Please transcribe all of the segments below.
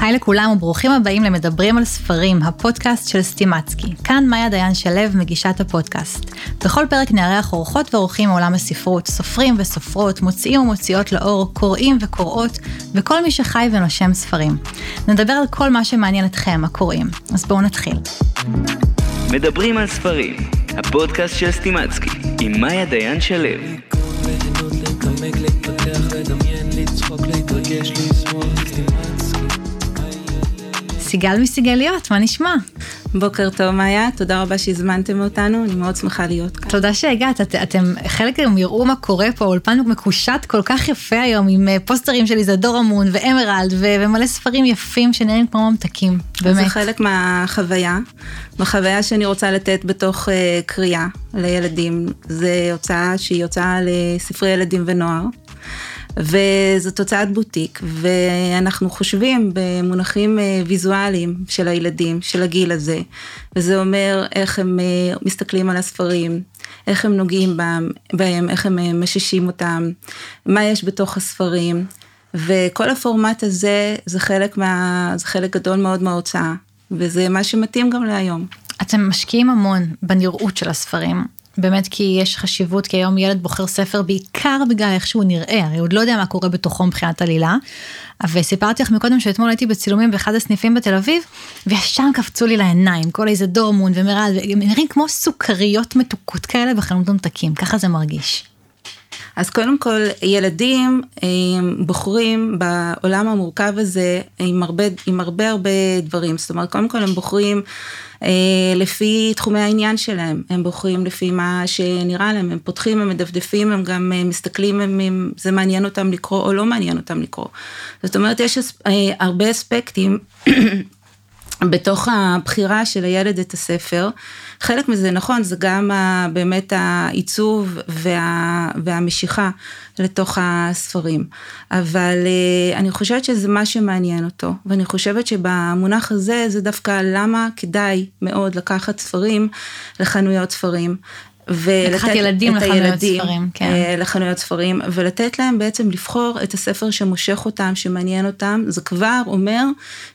היי לכולם וברוכים הבאים למדברים על ספרים, הפודקאסט של סטימצקי. כאן מאיה דיין שלו, מגישת הפודקאסט. בכל פרק נארח אורחות ואורחים מעולם הספרות, סופרים וסופרות, מוציאים ומוציאות לאור, קוראים וקוראות, וכל מי שחי ונושם ספרים. נדבר על כל מה שמעניין אתכם, הקוראים. אז בואו נתחיל. מדברים על ספרים, הפודקאסט של סטימצקי, עם מאיה דיין שלו. סיגל מסיגליות, מה נשמע? בוקר טוב, מאיה, תודה רבה שהזמנתם אותנו, אני מאוד שמחה להיות כאן. תודה שהגעת, את, אתם חלק גם יראו מה קורה פה, האולפן מקושט כל כך יפה היום, עם אה, פוסטרים של איזדור אמון ואמרלד ו- ומלא ספרים יפים שנראים כמו ממתקים, באמת. זה חלק מהחוויה, מהחוויה שאני רוצה לתת בתוך uh, קריאה לילדים, זה הוצאה שהיא הוצאה לספרי ילדים ונוער. וזו תוצאת בוטיק, ואנחנו חושבים במונחים אה, ויזואליים של הילדים, של הגיל הזה, וזה אומר איך הם אה, מסתכלים על הספרים, איך הם נוגעים בהם, איך הם אה, מששים אותם, מה יש בתוך הספרים, וכל הפורמט הזה זה חלק, מה, זה חלק גדול מאוד מההוצאה, וזה מה שמתאים גם להיום. אתם משקיעים המון בנראות של הספרים. באמת כי יש חשיבות, כי היום ילד בוחר ספר בעיקר בגלל איך שהוא נראה, הרי עוד לא יודע מה קורה בתוכו מבחינת עלילה. וסיפרתי לך מקודם שאתמול הייתי בצילומים באחד הסניפים בתל אביב, וישר קפצו לי לעיניים, כל איזה דורמון והם נראים כמו סוכריות מתוקות כאלה בחנות ממתקים, ככה זה מרגיש. אז קודם כל, ילדים בוחרים בעולם המורכב הזה עם הרבה, עם הרבה הרבה דברים. זאת אומרת, קודם כל הם בוחרים אה, לפי תחומי העניין שלהם, הם בוחרים לפי מה שנראה להם, הם פותחים, הם מדפדפים, הם גם אה, מסתכלים אם זה מעניין אותם לקרוא או לא מעניין אותם לקרוא. זאת אומרת, יש אה, הרבה אספקטים בתוך הבחירה של הילד את הספר. חלק מזה נכון, זה גם באמת העיצוב וה, והמשיכה לתוך הספרים. אבל אה, אני חושבת שזה מה שמעניין אותו, ואני חושבת שבמונח הזה זה דווקא למה כדאי מאוד לקחת ספרים לחנויות ספרים, ולתת ילדים את לחנויות הילדים ספרים, כן. אה, לחנויות ספרים, ולתת להם בעצם לבחור את הספר שמושך אותם, שמעניין אותם, זה כבר אומר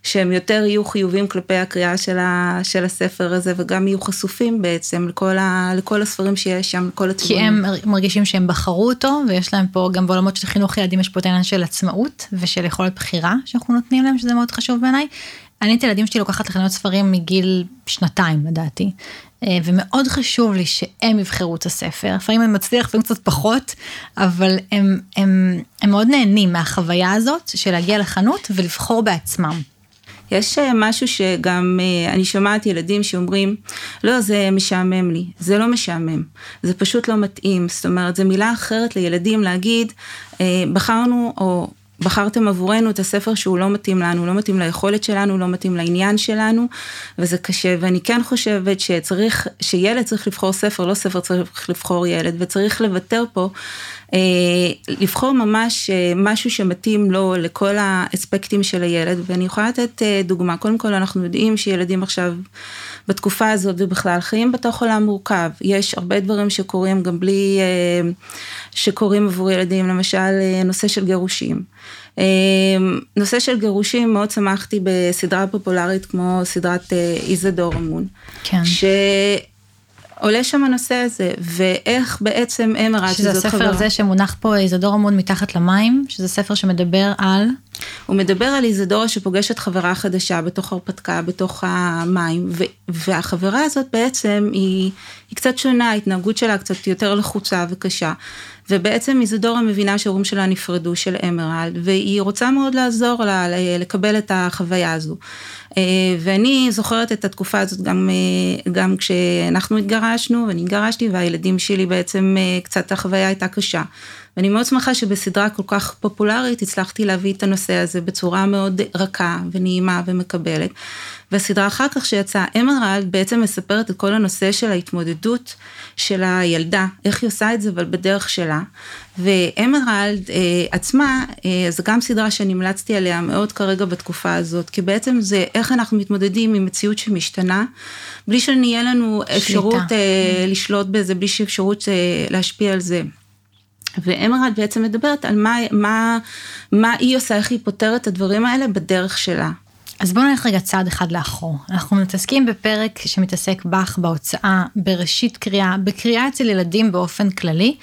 שהם יותר יהיו חיובים כלפי הקריאה של, ה, של הספר הזה, וגם יהיו חשופים בעצם לכל, ה, לכל הספרים שיש שם, לכל הציבורים. כי הם מרגישים שהם בחרו אותו, ויש להם פה, גם בעולמות של חינוך ילדים יש פה את העניין של עצמאות, ושל יכולת בחירה שאנחנו נותנים להם, שזה מאוד חשוב בעיניי. אני את הילדים שלי לוקחת לחנויות ספרים מגיל שנתיים לדעתי, ומאוד חשוב לי שהם יבחרו את הספר, לפעמים אני מצליח, לפעמים קצת פחות, אבל הם, הם, הם מאוד נהנים מהחוויה הזאת של להגיע לחנות ולבחור בעצמם. יש אה, משהו שגם אה, אני שומעת ילדים שאומרים, לא, זה משעמם לי, זה לא משעמם, זה פשוט לא מתאים, זאת אומרת, זו מילה אחרת לילדים להגיד, בחרנו, או בחרתם עבורנו את הספר שהוא לא מתאים לנו, לא מתאים ליכולת שלנו, לא מתאים לעניין שלנו, וזה קשה, ואני כן חושבת שצריך, שילד צריך לבחור ספר, לא ספר צריך לבחור ילד, וצריך לוותר פה, אה, לבחור ממש אה, משהו שמתאים לו לכל האספקטים של הילד, ואני יכולה לתת אה, דוגמה, קודם כל אנחנו יודעים שילדים עכשיו, בתקופה הזאת ובכלל חיים בתוך עולם מורכב, יש הרבה דברים שקורים גם בלי, שקורים עבור ילדים, למשל נושא של גירושים. נושא של גירושים, מאוד שמחתי בסדרה פופולרית כמו סדרת איזדור אמון. כן. עולה שם הנושא הזה, ואיך בעצם אמרת שזה הספר חברה. הזה שמונח פה איזדור עמוד מתחת למים, שזה ספר שמדבר על... הוא מדבר על איזדורה שפוגשת חברה חדשה בתוך הרפתקה, בתוך המים, ו- והחברה הזאת בעצם היא, היא קצת שונה, ההתנהגות שלה קצת יותר לחוצה וקשה. ובעצם איזדורה מבינה שההורים שלה נפרדו של אמרלד, והיא רוצה מאוד לעזור לה לקבל את החוויה הזו. אה, ואני זוכרת את התקופה הזאת גם, אה, גם כשאנחנו התגרשנו, ואני התגרשתי, והילדים שלי בעצם אה, קצת החוויה הייתה קשה. ואני מאוד שמחה שבסדרה כל כך פופולרית הצלחתי להביא את הנושא הזה בצורה מאוד רכה ונעימה ומקבלת. והסדרה אחר כך שיצאה, אמרלד בעצם מספרת את כל הנושא של ההתמודדות של הילדה, איך היא עושה את זה, אבל בדרך שלה. ואמרלד אה, עצמה, אה, זו גם סדרה שאני המלצתי עליה מאוד כרגע בתקופה הזאת, כי בעצם זה איך אנחנו מתמודדים עם מציאות שמשתנה, בלי שנהיה לנו אפשרות אה, לשלוט בזה, בלי שאפשרות אה, להשפיע על זה. ואמרד בעצם מדברת על מה, מה, מה היא עושה, איך היא פותרת את הדברים האלה בדרך שלה. אז בואו נלך רגע צעד אחד לאחור. אנחנו מתעסקים בפרק שמתעסק בך בהוצאה, בראשית קריאה, בקריאה אצל ילדים באופן כללי.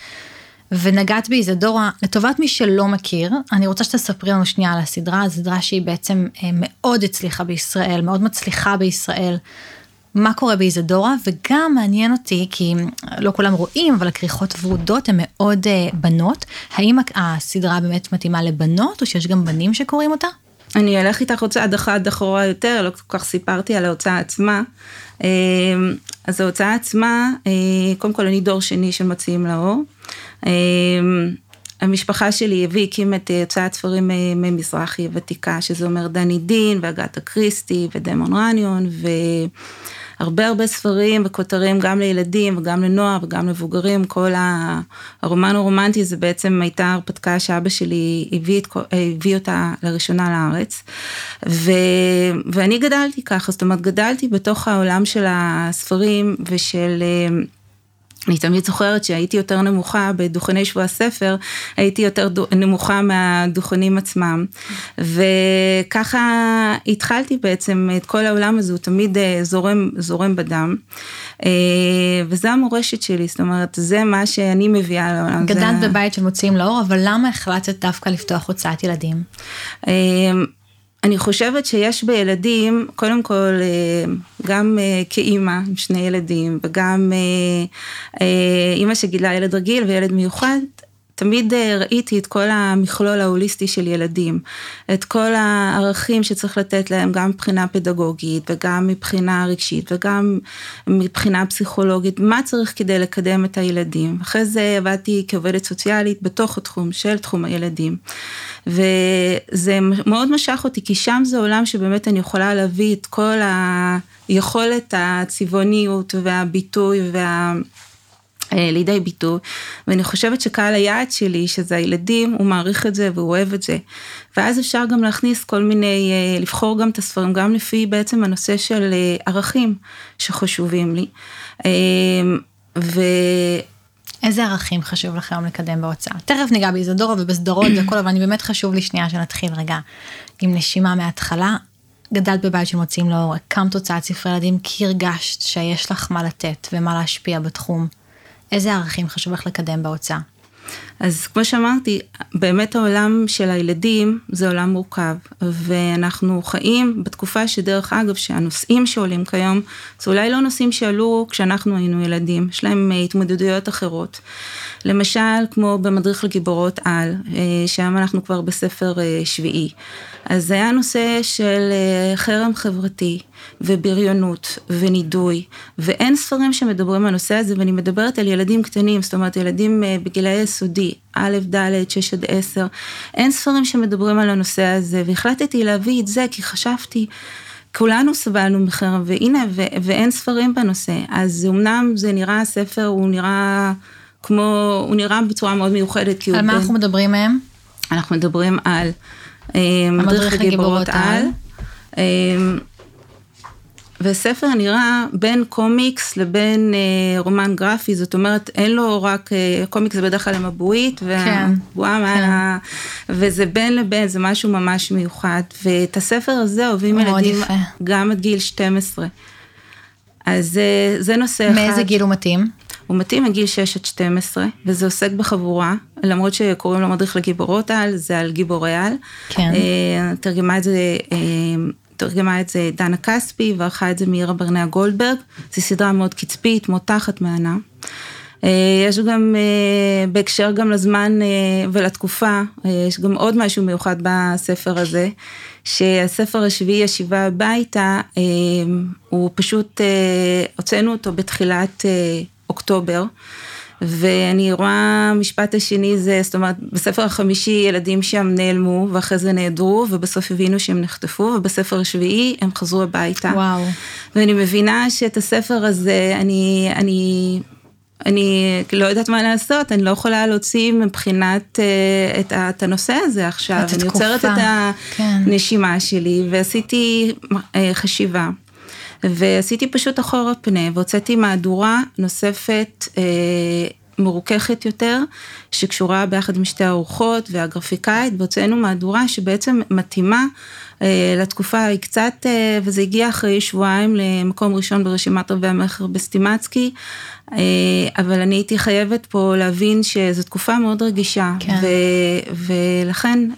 ונגעת באיזדורה, לטובת מי שלא מכיר, אני רוצה שתספרי לנו שנייה על הסדרה, הסדרה שהיא בעצם אה, מאוד הצליחה בישראל, מאוד מצליחה בישראל. מה קורה באיזדורה, וגם מעניין אותי, כי לא כולם רואים, אבל הכריכות ורודות הן מאוד uh, בנות. האם הסדרה באמת מתאימה לבנות, או שיש גם בנים שקוראים אותה? אני אלך איתך עוד צעד אחד אחורה יותר, לא כל כך סיפרתי על ההוצאה עצמה. אמ, אז ההוצאה עצמה, אה, קודם כל אני דור שני של מציעים לאור. אמ, המשפחה שלי הביא, הקים את אה, הוצאת ספרים ממזרחי ותיקה, שזה אומר דני דין ואגתה קריסטי ודמון רניון, ו... הרבה הרבה ספרים וכותרים גם לילדים וגם לנוער וגם למבוגרים, כל הרומן הרומנטי זה בעצם הייתה הרפתקה שאבא שלי הביא, את, הביא אותה לראשונה לארץ. ו, ואני גדלתי ככה, זאת אומרת גדלתי בתוך העולם של הספרים ושל... אני תמיד זוכרת שהייתי יותר נמוכה בדוכני שבוע הספר, הייתי יותר נמוכה מהדוכנים עצמם. וככה התחלתי בעצם את כל העולם הזה, הוא תמיד אה, זורם, זורם בדם. אה, וזה המורשת שלי, זאת אומרת, זה מה שאני מביאה לעולם. גדלת זה... בבית של מוציאים לאור, אבל למה החלטת דווקא לפתוח הוצאת ילדים? אני חושבת שיש בילדים, קודם כל, אה, גם אה, כאימא עם שני ילדים, וגם אה, אימא שגילה ילד רגיל וילד מיוחד, תמיד ראיתי את כל המכלול ההוליסטי של ילדים, את כל הערכים שצריך לתת להם גם מבחינה פדגוגית וגם מבחינה רגשית וגם מבחינה פסיכולוגית, מה צריך כדי לקדם את הילדים. אחרי זה עבדתי כעובדת סוציאלית בתוך התחום של תחום הילדים. וזה מאוד משך אותי, כי שם זה עולם שבאמת אני יכולה להביא את כל היכולת הצבעוניות והביטוי וה... אה, לידי ביטוי, ואני חושבת שקהל היעד שלי, שזה הילדים, הוא מעריך את זה והוא אוהב את זה. ואז אפשר גם להכניס כל מיני, אה, לבחור גם את הספרים, גם לפי בעצם הנושא של אה, ערכים שחשובים לי. ו... איזה ערכים חשוב לכם לקדם בהוצאה? תכף ניגע באיזודורה ובסדרות וכל, אבל אני באמת חשוב לי שנייה שנתחיל רגע עם נשימה מההתחלה. גדלת בבית של מוציאים לאור, הקמת הוצאת ספרי ילדים כי הרגשת שיש לך מה לתת ומה להשפיע בתחום. איזה ערכים חשוב לך לקדם בהוצאה? אז כמו שאמרתי, באמת העולם של הילדים זה עולם מורכב, ואנחנו חיים בתקופה שדרך אגב, שהנושאים שעולים כיום, זה אולי לא נושאים שעלו כשאנחנו היינו ילדים, יש להם אה, התמודדויות אחרות. למשל, כמו במדריך לגיבורות על, אה, שם אנחנו כבר בספר אה, שביעי. אז זה היה נושא של חרם חברתי ובריונות ונידוי, ואין ספרים שמדברים על הנושא הזה, ואני מדברת על ילדים קטנים, זאת אומרת ילדים בגילאי יסודי, א', ד', 6 עד 10, אין ספרים שמדברים על הנושא הזה, והחלטתי להביא את זה כי חשבתי, כולנו סבלנו מחרם, והנה, ו- ואין ספרים בנושא, אז אמנם זה נראה, הספר הוא נראה כמו, הוא נראה בצורה מאוד מיוחדת, על מה בין, אנחנו מדברים מהם? אנחנו מדברים על אה, מדריך לגיבורות על. על וספר נראה בין קומיקס לבין אה, רומן גרפי, זאת אומרת אין לו רק, אה, קומיקס זה בדרך כלל המבועית, והבועה כן, מעל כן. ה... וזה בין לבין, זה משהו ממש מיוחד, ואת הספר הזה אוהבים ילדים יפה. גם עד גיל 12. אז אה, זה נושא מאיזה אחד. מאיזה גיל הוא מתאים? הוא מתאים מגיל 6 עד 12, וזה עוסק בחבורה, למרות שקוראים לו מדריך לגיבורות על, זה על גיבורי על. כן. אה, תרגמה את זה אה, תרגמה את זה דנה כספי וערכה את זה מאירה ברנע גולדברג, זו סדרה מאוד קצפית, מותחת מהנה. אה, יש גם, אה, בהקשר גם לזמן אה, ולתקופה, יש גם עוד משהו מיוחד בספר הזה, שהספר השביעי, השיבה הביתה, הוא פשוט, הוצאנו אותו בתחילת אוקטובר. ואני רואה המשפט השני זה, זאת אומרת, בספר החמישי ילדים שם נעלמו ואחרי זה נעדרו ובסוף הבינו שהם נחטפו ובספר השביעי הם חזרו הביתה. וואו. ואני מבינה שאת הספר הזה אני, אני, אני לא יודעת מה לעשות, אני לא יכולה להוציא מבחינת uh, את, את הנושא הזה עכשיו. את אני יוצרת את כן. הנשימה כן. שלי ועשיתי uh, חשיבה. ועשיתי פשוט אחורה פנה והוצאתי מהדורה נוספת אה, מרוככת יותר, שקשורה ביחד עם שתי הארוחות והגרפיקאית, והוצאנו מהדורה שבעצם מתאימה אה, לתקופה היא קצת, אה, וזה הגיע אחרי שבועיים למקום ראשון ברשימת רבי המכר בסטימצקי, אה, אבל אני הייתי חייבת פה להבין שזו תקופה מאוד רגישה, כן. ו- ולכן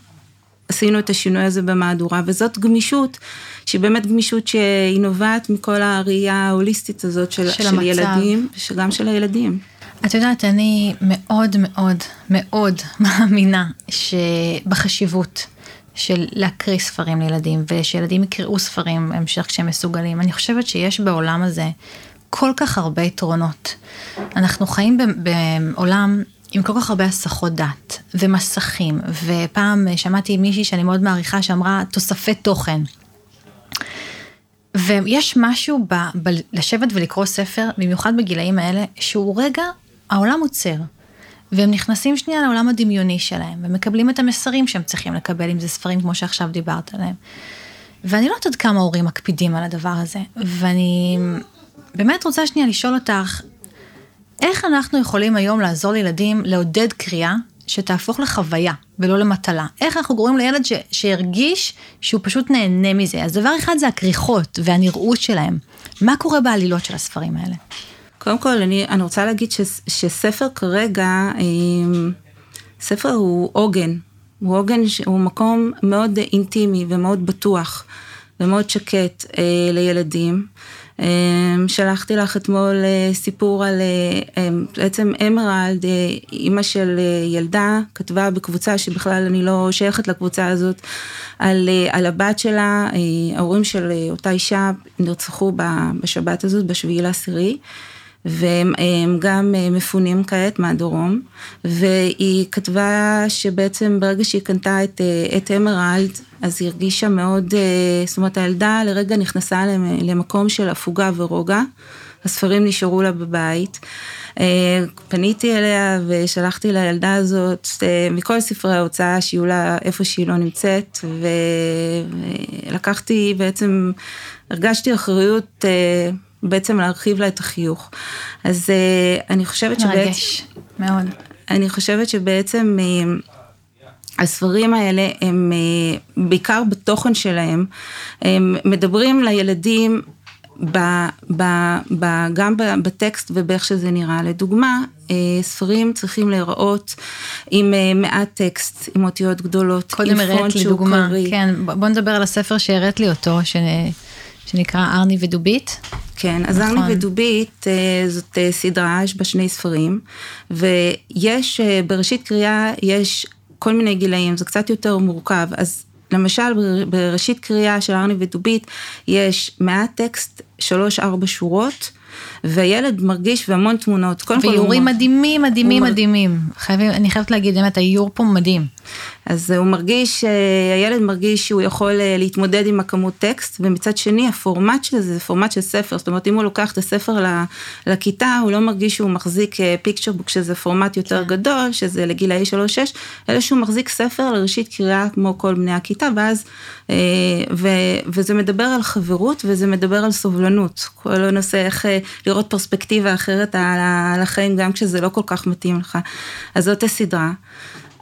עשינו את השינוי הזה במהדורה, וזאת גמישות, שהיא באמת גמישות שהיא נובעת מכל הראייה ההוליסטית הזאת של, של, של ילדים, וגם של הילדים. את יודעת, אני מאוד מאוד מאוד מאמינה שבחשיבות של להקריא ספרים לילדים, ושילדים יקראו ספרים בהמשך כשהם מסוגלים. אני חושבת שיש בעולם הזה כל כך הרבה יתרונות. אנחנו חיים בעולם עם כל כך הרבה הסחות דת, ומסכים, ופעם שמעתי מישהי שאני מאוד מעריכה שאמרה תוספי תוכן. ויש משהו ב, ב, לשבת ולקרוא ספר, במיוחד בגילאים האלה, שהוא רגע, העולם עוצר. והם נכנסים שנייה לעולם הדמיוני שלהם, ומקבלים את המסרים שהם צריכים לקבל, אם זה ספרים כמו שעכשיו דיברת עליהם. ואני לא יודעת כמה הורים מקפידים על הדבר הזה, ואני באמת רוצה שנייה לשאול אותך, איך אנחנו יכולים היום לעזור לילדים לעודד קריאה שתהפוך לחוויה ולא למטלה? איך אנחנו גורמים לילד ש, שירגיש שהוא פשוט נהנה מזה? אז דבר אחד זה הכריכות והנראות שלהם. מה קורה בעלילות של הספרים האלה? קודם כל, אני, אני רוצה להגיד ש, שספר כרגע, אמ, ספר הוא עוגן. הוא עוגן, הוא מקום מאוד אינטימי ומאוד בטוח ומאוד שקט אה, לילדים. אה, שלחתי לך אתמול אה, סיפור על אה, אמ, בעצם אמרלד, אה, אימא של ילדה, כתבה בקבוצה שבכלל אני לא שייכת לקבוצה הזאת, על, על הבת שלה, ההורים של אותה אישה נרצחו בשבת הזאת, בשביעי לעשירי. והם גם אה, מפונים כעת מהדרום, והיא כתבה שבעצם ברגע שהיא קנתה את, אה, את אמרלד, אז היא הרגישה מאוד, אה, זאת אומרת הילדה לרגע נכנסה למקום של הפוגה ורוגע, הספרים נשארו לה בבית. פניתי אליה ושלחתי לילדה הזאת מכל ספרי ההוצאה שיהיו לה איפה שהיא לא נמצאת, ולקחתי בעצם, הרגשתי אחריות בעצם להרחיב לה את החיוך. אז uh, אני חושבת שבעצם... מרגש, מאוד. אני חושבת שבעצם uh, הספרים האלה הם uh, בעיקר בתוכן שלהם, הם מדברים לילדים ב, ב, ב, גם בטקסט ובאיך שזה נראה. לדוגמה, ספרים צריכים להיראות עם מעט טקסט, עם אותיות גדולות, קודם הראית לי דוגמה, קרי. כן, בוא נדבר על הספר שהראית לי אותו, ש... שנקרא ארני ודובית. כן, אז נכון. ארני ודובית אה, זאת אה, סדרה, יש בה שני ספרים, ויש, אה, בראשית קריאה יש כל מיני גילאים, זה קצת יותר מורכב, אז למשל בראשית קריאה של ארני ודובית יש מעט טקסט, שלוש-ארבע שורות. והילד מרגיש והמון תמונות. ואיורים מדהימים, מדהימים, מדהימים. חייבים, אני חייבת להגיד, באמת, האיור פה מדהים. אז הוא מרגיש, אה, הילד מרגיש שהוא יכול אה, להתמודד עם הכמות טקסט, ומצד שני הפורמט של זה זה פורמט של ספר, זאת אומרת אם הוא לוקח את הספר לכיתה, הוא לא מרגיש שהוא מחזיק פיקצ'ר אה, בוק שזה פורמט יותר כן. גדול, שזה לגילאי 3-6, אלא שהוא מחזיק ספר לראשית קריאה כמו כל בני הכיתה, ואז, ו, וזה מדבר על חברות וזה מדבר על סובלנות, כל הנושא איך לראות פרספקטיבה אחרת על החיים גם כשזה לא כל כך מתאים לך, אז זאת הסדרה.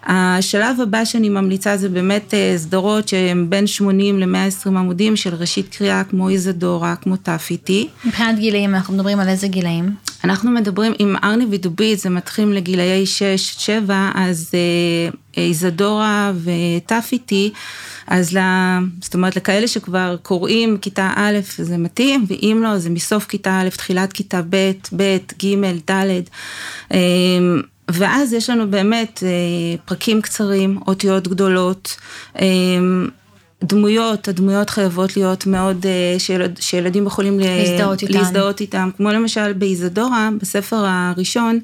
השלב הבא שאני ממליצה זה באמת אה, סדרות שהן בין 80 ל-120 עמודים של ראשית קריאה, כמו איזדורה, כמו טאפיטי. מבחינת גילאים, אנחנו מדברים על איזה גילאים? אנחנו מדברים, עם ארני ודובית זה מתחיל לגילאי 6-7, אז אה, איזדורה וטאפיטי, אז לה, זאת אומרת לכאלה שכבר קוראים כיתה א' זה מתאים, ואם לא זה מסוף כיתה א', תחילת כיתה ב', ב', ג', ד'. ואז יש לנו באמת אה, פרקים קצרים, אותיות גדולות, אה, דמויות, הדמויות חייבות להיות מאוד, אה, שילד, שילדים יכולים להזדהות איתן. להזדהות איתם, כמו למשל באיזדורה, בספר הראשון,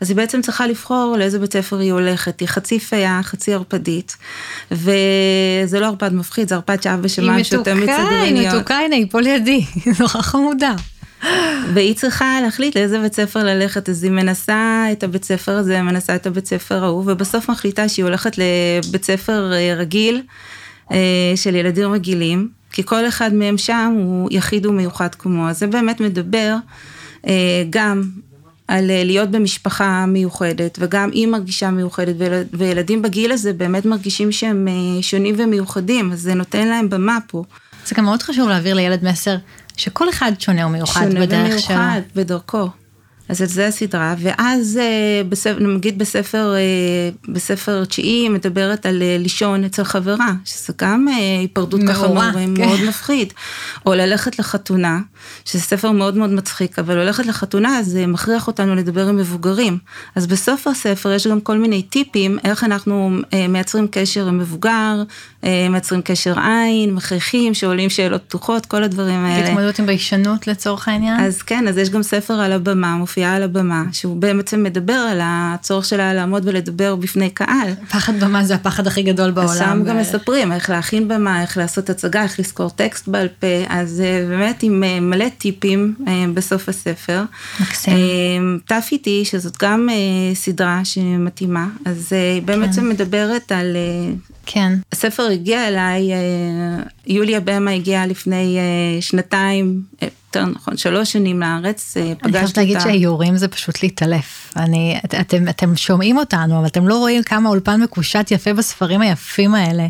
אז היא בעצם צריכה לבחור לאיזה בית ספר היא הולכת, היא חצי פייה, חצי ערפדית, וזה לא ערפד מפחיד, זה ערפד שאב בשמיים שותה מצדרניות. היא מתוקה, הנה, היא פה לידי, היא נורא חמודה. והיא צריכה להחליט לאיזה בית ספר ללכת, אז היא מנסה את הבית ספר הזה, מנסה את הבית ספר ההוא, ובסוף מחליטה שהיא הולכת לבית ספר אה, רגיל אה, של ילדים רגילים, כי כל אחד מהם שם הוא יחיד ומיוחד כמו, אז זה באמת מדבר אה, גם על להיות במשפחה מיוחדת, וגם היא מרגישה מיוחדת, וילדים בגיל הזה באמת מרגישים שהם שונים ומיוחדים, אז זה נותן להם במה פה. זה גם מאוד חשוב להעביר לילד מסר שכל אחד שונה ומיוחד שונה בדרך שלו. שונה ומיוחד בדרכו. אז זה הסדרה, ואז אה, בספר, נגיד בספר, אה, בספר תשיעי מדברת על אה, לישון אצל חברה, שזה גם היפרדות ככה מאוד, כן. מאוד מפחיד. או ללכת לחתונה, שזה ספר מאוד מאוד מצחיק, אבל ללכת לחתונה זה מכריח אותנו לדבר עם מבוגרים. אז בסוף הספר יש גם כל מיני טיפים איך אנחנו מייצרים קשר עם מבוגר, מייצרים קשר עין, מחייכים, שואלים שאלות פתוחות, כל הדברים האלה. התמודדות עם ביישנות לצורך העניין? אז כן, אז יש גם ספר על הבמה, מופיעה על הבמה, שהוא בעצם מדבר על הצורך שלה לעמוד ולדבר בפני קהל. פחד במה זה הפחד הכי גדול בעולם. אז שם. גם מספרים איך להכין במה, איך לעשות הצגה, איך לזכור טקסט בעל פה, אז אה, באמת עם אה, מלא טיפים אה, בסוף הספר. מקסים. טף איתי, שזאת גם סדרה שמתאימה, אז היא כן. מדברת על... כן. הספר הגיע אליי, יוליה במה הגיעה לפני שנתיים, יותר נכון, שלוש שנים לארץ, פגשתי אותה. אני חייבת להגיד שהאיורים זה פשוט להתעלף. אני, את, אתם, אתם שומעים אותנו, אבל אתם לא רואים כמה אולפן מקושט יפה בספרים היפים האלה.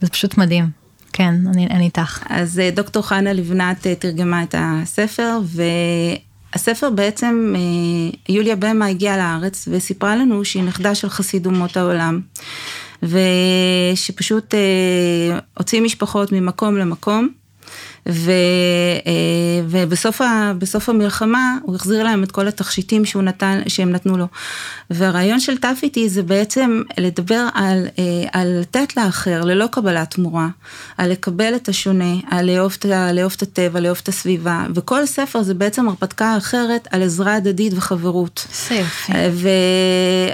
זה פשוט מדהים. כן, אני, אני איתך. אז אה, דוקטור חנה לבנת אה, תרגמה את הספר, והספר בעצם, אה, יוליה במה הגיעה לארץ וסיפרה לנו שהיא נכדה של חסיד אומות העולם. ושפשוט הוציא משפחות ממקום למקום, ו, אה, ובסוף ה, המלחמה הוא החזיר להם את כל התכשיטים שהוא נתן, שהם נתנו לו. והרעיון של טף איתי זה בעצם לדבר על, אה, על לתת לאחר ללא קבלת תמורה, על לקבל את השונה, על לאהוב, לאהוב את הטבע, לאהוב את הסביבה, וכל ספר זה בעצם הרפתקה אחרת על עזרה הדדית וחברות. יפה. ו,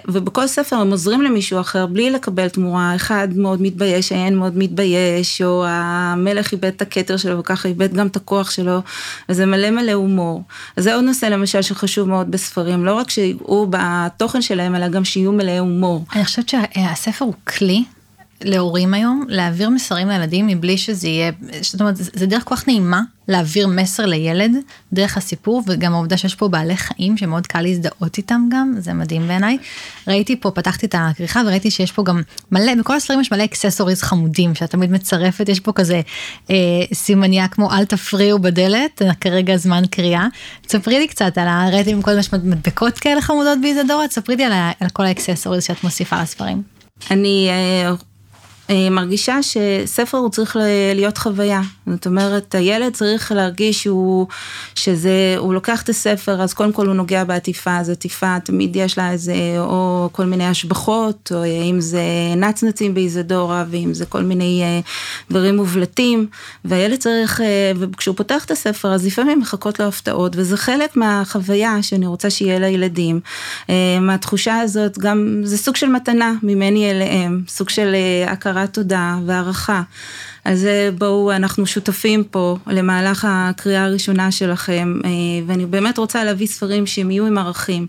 ובכל ספר הם עוזרים למישהו אחר בלי לקבל תמורה, אחד מאוד מתבייש, העין מאוד מתבייש, או המלך איבד את הכתר שלו וכך ככה איבד גם את הכוח שלו, וזה מלא מלא הומור. אז זה עוד נושא למשל שחשוב מאוד בספרים, לא רק שיהיו בתוכן שלהם, אלא גם שיהיו מלאי הומור. אני חושבת שהספר הוא כלי להורים היום להעביר מסרים לילדים מבלי שזה יהיה, זאת אומרת, זה דרך כל כך נעימה להעביר מסר לילד דרך הסיפור וגם העובדה שיש פה בעלי חיים שמאוד קל להזדהות איתם גם, זה מדהים בעיניי. ראיתי פה, פתחתי את הכריכה וראיתי שיש פה גם מלא, בכל הספרים יש מלא אקססוריז חמודים שאת תמיד מצרפת, יש פה כזה אה, סימניה כמו אל תפריעו בדלת, כרגע זמן קריאה. תספרי לי קצת על ה... ראיתי כל מיני מדבקות כאלה חמודות באיזדורה, תספרי לי על, על כל האקססוריז שאת מוסיפה לספרים. אני אה, מרגישה שספר הוא צריך להיות חוויה. זאת אומרת, הילד צריך להרגיש שהוא, שזה, הוא לוקח את הספר, אז קודם כל הוא נוגע בעטיפה, אז עטיפה תמיד יש לה איזה, או כל מיני השבחות, או אם זה נצנצים באיזדורה, ואם זה כל מיני אה, דברים מובלטים, והילד צריך, אה, וכשהוא פותח את הספר, אז לפעמים מחכות לו הפתעות, וזה חלק מהחוויה שאני רוצה שיהיה לילדים. מהתחושה הזאת, גם, זה סוג של מתנה ממני אליהם, סוג של הכרה. הכרת תודה והערכה. אז אה, בואו, אנחנו שותפים פה למהלך הקריאה הראשונה שלכם, אה, ואני באמת רוצה להביא ספרים שהם יהיו עם ערכים,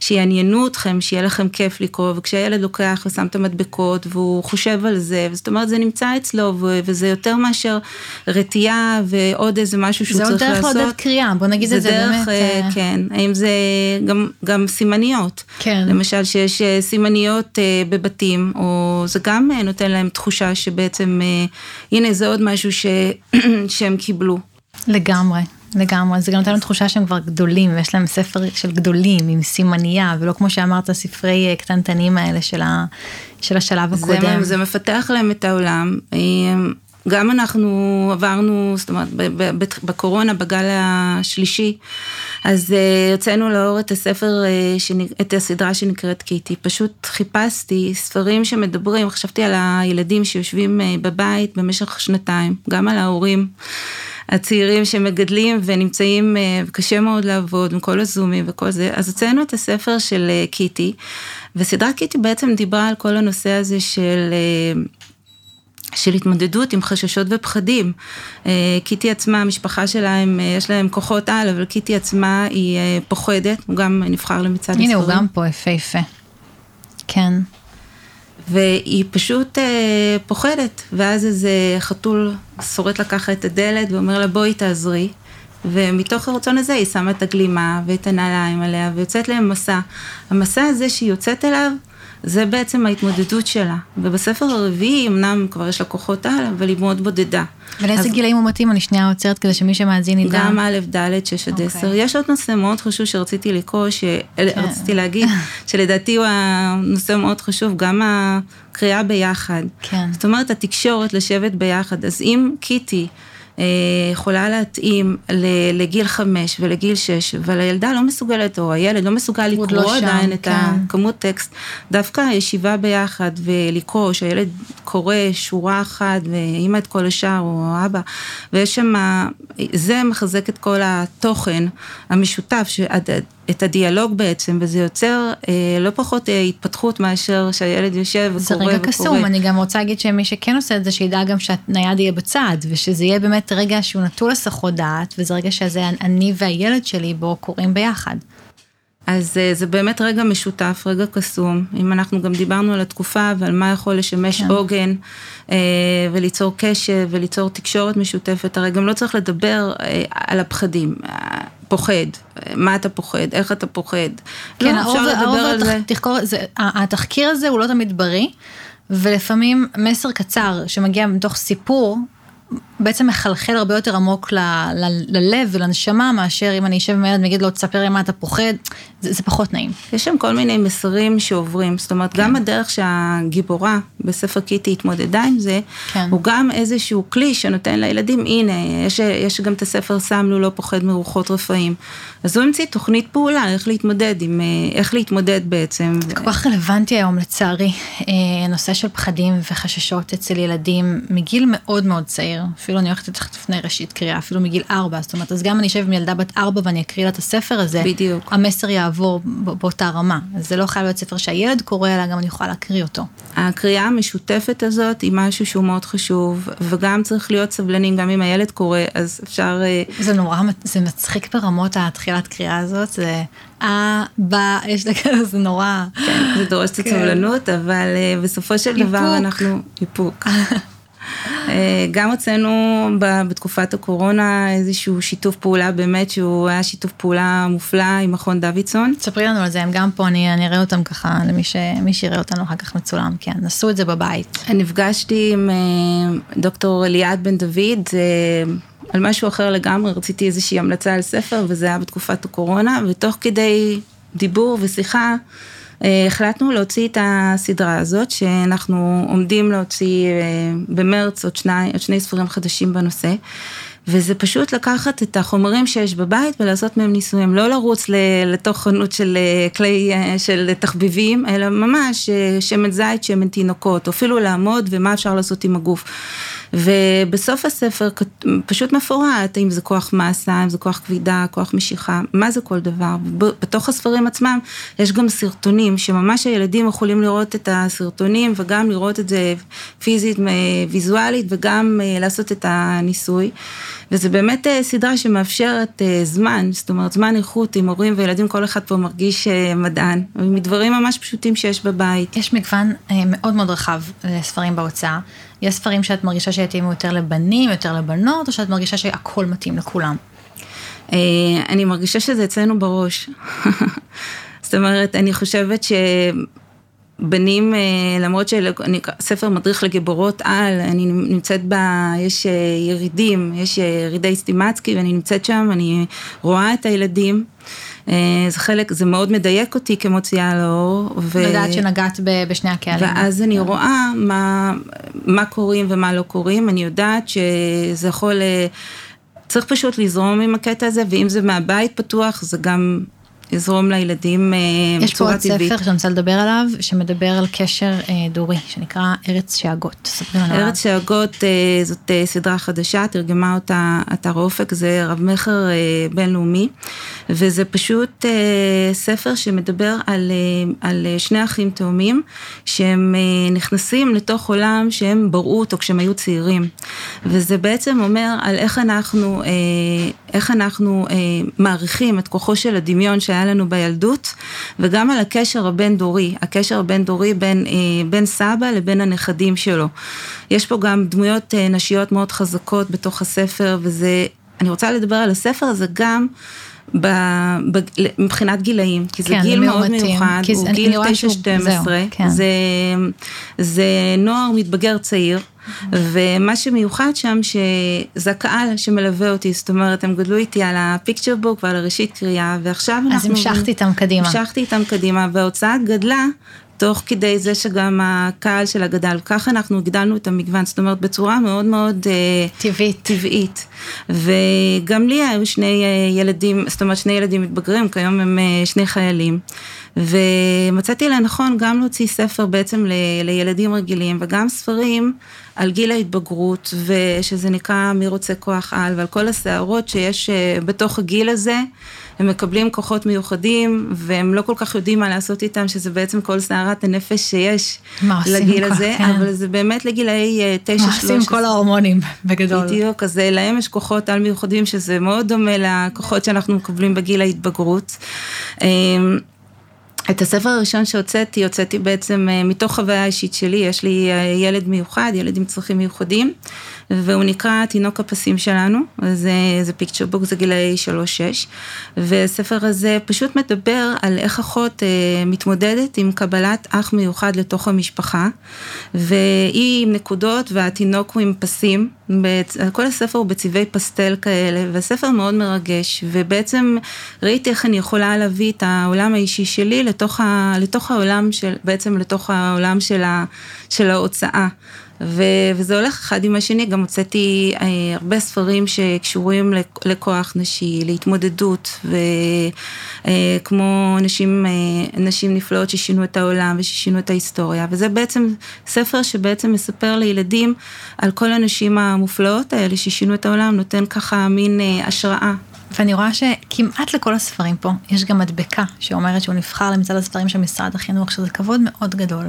שיעניינו אתכם, שיהיה לכם כיף לקרוא, וכשהילד לוקח ושם את המדבקות והוא חושב על זה, זאת אומרת זה נמצא אצלו, וזה יותר מאשר רתיעה ועוד איזה משהו שהוא צריך לעשות. זה עוד דרך לעודד קריאה, בוא נגיד את זה דרך, באמת. אה, כן, האם זה גם, גם סימניות. כן. למשל שיש סימניות בבתים, או זה גם נותן להם תחושה שבעצם, הנה זה עוד משהו ש... שהם קיבלו. לגמרי. לגמרי, זה גם נותן לנו תחושה שהם כבר גדולים, ויש להם ספר של גדולים עם סימנייה, ולא כמו שאמרת, ספרי אה, קטנטנים האלה של, ה, של השלב הקודם. זה, זה מפתח להם את העולם. אה, גם אנחנו עברנו, זאת אומרת, בקורונה, בגל השלישי, אז אה, לאור את הספר, אה, את הסדרה שנקראת קיטי. פשוט חיפשתי ספרים שמדברים, חשבתי על הילדים שיושבים אה, בבית במשך שנתיים, גם על ההורים. הצעירים שמגדלים ונמצאים, קשה מאוד לעבוד עם כל הזומים וכל זה, אז הוצאנו את הספר של קיטי, וסדרת קיטי בעצם דיברה על כל הנושא הזה של של התמודדות עם חששות ופחדים. אה, קיטי עצמה, המשפחה שלה, הם, אה, יש להם כוחות על, אבל קיטי עצמה היא אה, פוחדת, הוא גם נבחר למצעד הספרים. הנה, הוא גם פה יפהפה. כן. והיא פשוט אה, פוחדת, ואז איזה חתול שורט לה ככה את הדלת ואומר לה בואי תעזרי. ומתוך הרצון הזה היא שמה את הגלימה ואת הנעליים עליה ויוצאת להם מסע. המסע הזה שהיא יוצאת אליו, זה בעצם ההתמודדות שלה. ובספר הרביעי, אמנם כבר יש לה כוחות על, אבל היא מאוד בודדה. ולאיזה אז- גילאים הוא מתאים? אני שנייה עוצרת כדי שמי שמאזין ידע. גם א', ד', 6 עד אוקיי. 10. יש עוד נושא מאוד חשוב שרציתי לקרוא, כן. שרציתי להגיד, שלדעתי הוא הנושא מאוד חשוב, גם הקריאה ביחד. כן. זאת אומרת, התקשורת, לשבת ביחד. אז אם קיטי יכולה להתאים לגיל חמש ולגיל שש, אבל הילדה לא מסוגלת, או הילד לא מסוגל עוד לקרוא לא שם, עדיין את כן. הכמות טקסט, דווקא הישיבה ביחד ולקרוא, שהילד קורא שורה אחת, ואימא את כל השאר, או אבא, ויש שם, זה מחזק את כל התוכן המשותף, שהד- את הדיאלוג בעצם, וזה יוצר אה, לא פחות אה, התפתחות מאשר שהילד יושב זה וקורא רגע וקורא. קסום, אני גם רוצה להגיד שמי שכן עושה את זה, שידע גם שהנייד יהיה בצד, ושזה יהיה באמת רגע שהוא נטול הסחות דעת, וזה רגע שזה אני והילד שלי בו קוראים ביחד. אז אה, זה באמת רגע משותף, רגע קסום. אם אנחנו גם דיברנו על התקופה ועל מה יכול לשמש כן. עוגן אה, וליצור קשב וליצור תקשורת משותפת, הרי גם לא צריך לדבר אה, על הפחדים. פוחד, מה אתה פוחד, איך אתה פוחד. כן, לא, אפשר לדבר על זה. תח- תחקור, זה- התחקיר הזה הוא לא תמיד בריא, ולפעמים מסר קצר שמגיע מתוך סיפור, בעצם מחלחל הרבה יותר עמוק ל- ל- ללב ולנשמה, מאשר אם אני אשב עם הילד ואגיד לו, תספר לי מה אתה פוחד, זה, זה פחות נעים. יש שם כל מיני מסרים שעוברים, זאת אומרת, כן. גם הדרך שהגיבורה בספר קיטי התמודדה עם זה, כן. הוא גם איזשהו כלי שנותן לילדים, הנה, יש, יש גם את הספר סמלו לא פוחד מרוחות רפאים. אז הוא המציא תוכנית פעולה, איך להתמודד עם, אה, איך להתמודד בעצם. זה כל כך רלוונטי היום לצערי, אה, נושא של פחדים וחששות אצל ילדים מגיל מאוד מאוד צעיר, אפילו אני הולכת לתת לפני ראשית קריאה, אפילו מגיל ארבע, זאת אומרת, אז גם אני אשב עם ילדה בת ארבע ואני אקריא לה את הספר הזה, בדיוק. המסר יעבור ב- באותה רמה, אז זה לא חייב להיות ספר שהילד קורא, אלא גם אני יכולה להקריא אותו. הקריאה המשותפת הזאת היא משהו שהוא מאוד חשוב, וגם צריך להיות סבלנים, גם אם הילד קורא, אז אפשר... אה, זה נורא, זה מצחיק ברמות התחילת קריאה הזאת, זה אה, בא, יש לה כזה, זה נורא. זה דורש קצת כן. סבלנות, אבל אה, בסופו של דבר. אנחנו... איפוק. אה, גם הוצאנו בתקופת הקורונה איזשהו שיתוף פעולה, באמת שהוא היה שיתוף פעולה מופלא עם מכון דוידסון. תספרי לנו על זה, הם גם פה, אני אני אראה אותם ככה, למי ש- שיראה אותנו אחר כך מצולם, כן, נסו את זה בבית. נפגשתי עם אה, דוקטור אליעד בן דוד, זה על משהו אחר לגמרי, רציתי איזושהי המלצה על ספר, וזה היה בתקופת הקורונה, ותוך כדי דיבור ושיחה, אה, החלטנו להוציא את הסדרה הזאת, שאנחנו עומדים להוציא אה, במרץ עוד שני, עוד שני ספרים חדשים בנושא. וזה פשוט לקחת את החומרים שיש בבית ולעשות מהם ניסויים, לא לרוץ לתוך חנות של אה, כלי, אה, של תחביבים, אלא ממש אה, שמן זית, שמן תינוקות, אפילו לעמוד ומה אפשר לעשות עם הגוף. ובסוף הספר פשוט מפורט, אם זה כוח מסה, אם זה כוח כבידה, כוח משיכה, מה זה כל דבר. בתוך הספרים עצמם יש גם סרטונים, שממש הילדים יכולים לראות את הסרטונים וגם לראות את זה פיזית, ויזואלית, וגם אה, לעשות את הניסוי. וזה באמת אה, סדרה שמאפשרת אה, זמן, זאת אומרת זמן איכות עם הורים וילדים, כל אחד פה מרגיש אה, מדען, מדברים ממש פשוטים שיש בבית. יש מגוון מאוד מאוד רחב לספרים בהוצאה. יש ספרים שאת מרגישה שיתאימו יותר לבנים, יותר לבנות, או שאת מרגישה שהכל מתאים לכולם. אני מרגישה שזה אצלנו בראש. זאת אומרת, אני חושבת שבנים, אה, למרות שספר מדריך לגיבורות על, אני נמצאת ב... יש אה, ירידים, יש אה, ירידי סטימצקי ואני נמצאת שם, אני רואה את הילדים. זה חלק, זה מאוד מדייק אותי כמוציאה לאור. ו... לדעת שנגעת ב- בשני הקהלים. ואז אני רואה מה, מה קוראים ומה לא קוראים, אני יודעת שזה יכול, צריך פשוט לזרום עם הקטע הזה, ואם זה מהבית פתוח, זה גם יזרום לילדים אה, יש פה בצורה עוד טבעית. ספר שאני רוצה לדבר עליו, שמדבר על קשר אה, דורי, שנקרא ארץ שאגות. תספרי לנו עליו. ארץ שאגות אה, זאת סדרה חדשה, תרגמה אותה אתר אופק, זה רב מכר בינלאומי, וזה פשוט ספר שמדבר על, על שני אחים תאומים, שהם נכנסים לתוך עולם שהם בראו אותו כשהם היו צעירים, וזה בעצם אומר על איך אנחנו, איך אנחנו מעריכים את כוחו של הדמיון שהיה לנו בילדות, וגם על הקשר הבין-דורי, הקשר הבין-דורי בין, אה, בין סבא לבין הנכדים שלו. יש פה גם דמויות אה, נשיות מאוד חזקות בתוך הספר, וזה אני רוצה לדבר על הספר הזה גם ב, ב, מבחינת גילאים, כי זה כן, גיל מאוד למאומתים. מיוחד, הוא אני גיל רואה שהוא- 9-12, זהו, כן. זה, זה נוער מתבגר צעיר, ומה שמיוחד שם שזה הקהל שמלווה אותי, זאת אומרת, הם גדלו איתי על הפיקצ'ר בוק ועל הראשית קריאה, ועכשיו אנחנו... אז המשכת איתם קדימה. המשכתי איתם קדימה, וההוצאה גדלה. תוך כדי זה שגם הקהל שלה גדל, ככה אנחנו הגדלנו את המגוון, זאת אומרת בצורה מאוד מאוד אה, טבעית. טבעית. וגם לי היו שני אה, ילדים, זאת אומרת שני ילדים מתבגרים, כיום הם אה, שני חיילים. ומצאתי לנכון גם להוציא ספר בעצם ל- לילדים רגילים, וגם ספרים על גיל ההתבגרות, ושזה נקרא מי רוצה כוח על, ועל כל הסערות שיש בתוך הגיל הזה. הם מקבלים כוחות מיוחדים, והם לא כל כך יודעים מה לעשות איתם, שזה בעצם כל סערת הנפש שיש לגיל הזה, כן. אבל זה באמת לגילאי אה, 9-13. מה עושים כל ההורמונים בגדול. בדיוק, אז אה, להם יש כוחות על מיוחדים שזה מאוד דומה לכוחות שאנחנו מקבלים בגיל ההתבגרות. אמ, את הספר הראשון שהוצאתי, הוצאתי בעצם אה, מתוך חוויה אישית שלי, יש לי אה, ילד מיוחד, ילד עם צרכים מיוחדים, והוא נקרא תינוק הפסים שלנו, זה, זה פיקצ'ר בוק, זה גילאי 3-6, והספר הזה פשוט מדבר על איך אחות אה, מתמודדת עם קבלת אח מיוחד לתוך המשפחה, והיא עם נקודות והתינוק הוא עם פסים, בצ- כל הספר הוא בצבעי פסטל כאלה, והספר מאוד מרגש, ובעצם ראיתי איך אני יכולה להביא את העולם האישי שלי לתוך, ה, לתוך העולם של, בעצם לתוך העולם של, ה, של ההוצאה. ו, וזה הולך אחד עם השני, גם הוצאתי אה, הרבה ספרים שקשורים לכ- לכוח נשי, להתמודדות, וכמו נשים, אה, נשים נפלאות ששינו את העולם וששינו את ההיסטוריה, וזה בעצם ספר שבעצם מספר לילדים על כל הנשים המופלאות האלה ששינו את העולם, נותן ככה מין אה, השראה. ואני רואה שכמעט לכל הספרים פה יש גם מדבקה שאומרת שהוא נבחר למצעד הספרים של משרד החינוך, שזה כבוד מאוד גדול.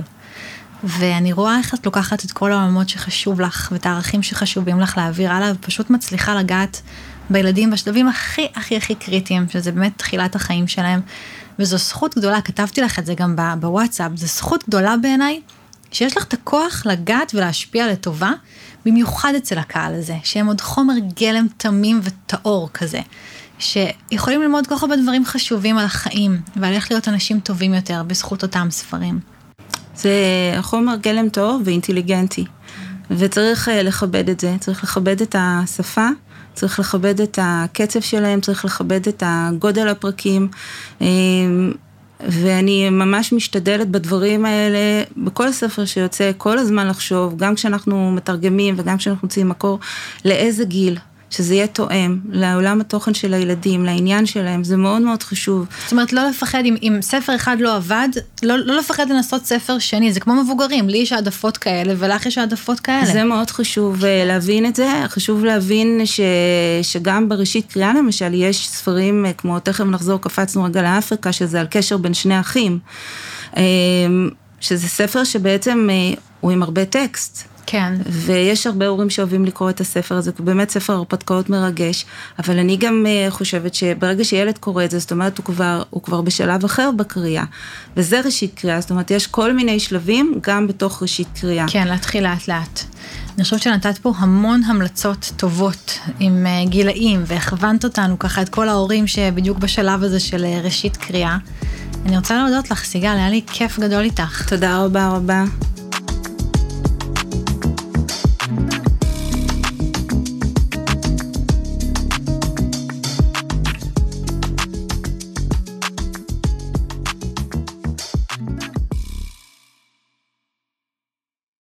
ואני רואה איך את לוקחת את כל העולמות שחשוב לך ואת הערכים שחשובים לך להעביר הלאה, ופשוט מצליחה לגעת בילדים בשלבים הכי הכי הכי קריטיים, שזה באמת תחילת החיים שלהם. וזו זכות גדולה, כתבתי לך את זה גם בוואטסאפ, זו זכות גדולה בעיניי, שיש לך את הכוח לגעת ולהשפיע לטובה, במיוחד אצל הקהל הזה, שהם עוד חומר גלם תמים וטהור כזה, שיכולים ללמוד כל כך הרבה דברים חשובים על החיים, ועל איך להיות אנשים טובים יותר בזכות אותם ספרים. זה חומר גלם טוב ואינטליגנטי, וצריך אה, לכבד את זה, צריך לכבד את השפה, צריך לכבד את הקצב שלהם, צריך לכבד את הגודל הפרקים, אה, ואני ממש משתדלת בדברים האלה, בכל ספר שיוצא, כל הזמן לחשוב, גם כשאנחנו מתרגמים וגם כשאנחנו מוצאים מקור, לאיזה גיל. שזה יהיה תואם לעולם התוכן של הילדים, לעניין שלהם, זה מאוד מאוד חשוב. זאת אומרת, לא לפחד, אם, אם ספר אחד לא עבד, לא, לא לפחד לנסות ספר שני, זה כמו מבוגרים, לי יש העדפות כאלה ולך יש העדפות כאלה. זה מאוד חשוב אה, להבין את זה, חשוב להבין ש, שגם בראשית קריאה למשל יש ספרים אה, כמו תכף נחזור, קפצנו רגע לאפריקה, שזה על קשר בין שני אחים, אה, שזה ספר שבעצם הוא עם הרבה טקסט. כן. ויש הרבה הורים שאוהבים לקרוא את הספר הזה, הוא באמת ספר הרפתקאות מרגש, אבל אני גם uh, חושבת שברגע שילד קורא את זה, זאת אומרת, הוא כבר, הוא כבר בשלב אחר בקריאה, וזה ראשית קריאה, זאת אומרת, יש כל מיני שלבים גם בתוך ראשית קריאה. כן, להתחיל לאט לאט. אני חושבת שנתת פה המון המלצות טובות עם uh, גילאים, והכוונת אותנו ככה את כל ההורים שבדיוק בשלב הזה של uh, ראשית קריאה. אני רוצה להודות לך, סיגל, היה לי כיף גדול איתך. תודה רבה רבה.